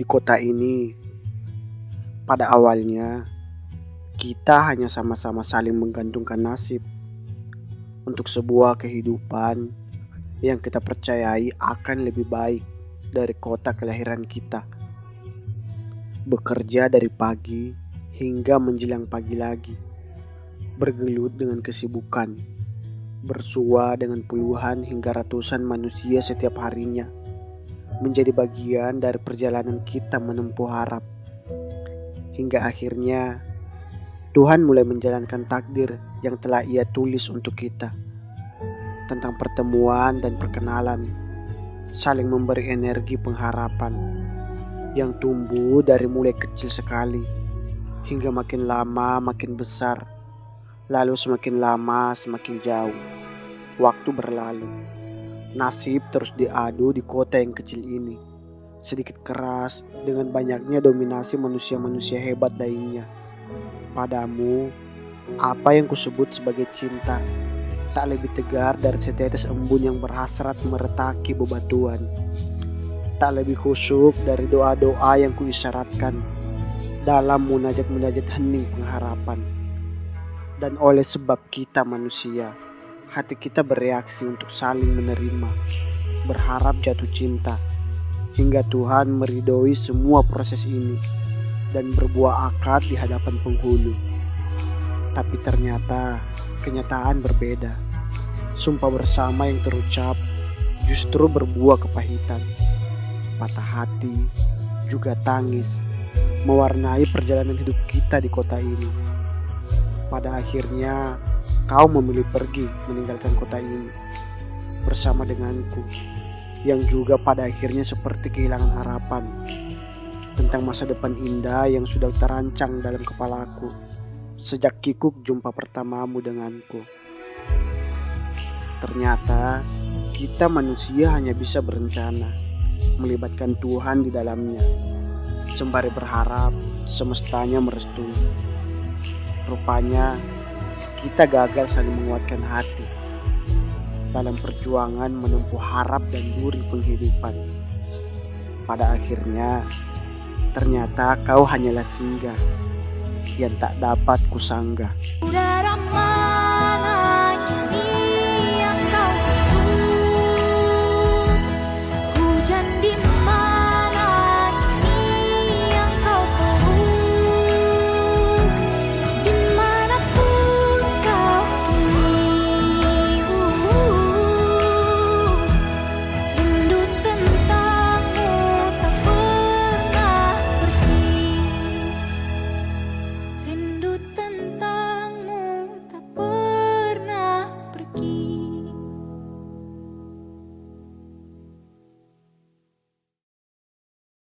Di kota ini, pada awalnya kita hanya sama-sama saling menggantungkan nasib untuk sebuah kehidupan yang kita percayai akan lebih baik dari kota kelahiran kita. Bekerja dari pagi hingga menjelang pagi lagi, bergelut dengan kesibukan, bersua dengan puluhan hingga ratusan manusia setiap harinya, menjadi bagian dari perjalanan kita menempuh harap. Hingga akhirnya Tuhan mulai menjalankan takdir yang telah Ia tulis untuk kita tentang pertemuan dan perkenalan, saling memberi energi pengharapan yang tumbuh dari mulai kecil sekali hingga makin lama makin besar, lalu semakin lama semakin jauh. Waktu berlalu, nasib terus diadu di kota yang kecil ini, sedikit keras dengan banyaknya dominasi manusia-manusia hebat lainnya. Padamu, apa yang kusebut sebagai cinta tak lebih tegar dari setetes embun yang berhasrat meretaki bebatuan. Tak lebih khusyuk dari doa-doa yang kuisyaratkan dalam munajat-munajat hening pengharapan. Dan oleh sebab kita manusia, hati kita bereaksi untuk saling menerima, berharap jatuh cinta, hingga Tuhan meridoi semua proses ini dan berbuah akad di hadapan penghulu. Tapi ternyata kenyataan berbeda. Sumpah bersama yang terucap justru berbuah kepahitan. Patah hati, juga tangis, mewarnai perjalanan hidup kita di kota ini. Pada akhirnya, kau memilih pergi meninggalkan kota ini bersama denganku, yang juga pada akhirnya seperti kehilangan harapan tentang masa depan indah yang sudah terancang dalam kepalaku sejak kikuk jumpa pertamamu denganku. Ternyata kita manusia hanya bisa berencana, melibatkan Tuhan di dalamnya, sembari berharap semestanya merestui. Rupanya kita gagal saling menguatkan hati dalam perjuangan menempuh harap dan duri penghidupan. Pada akhirnya, ternyata kau hanyalah singgah yang tak dapat kusanggah.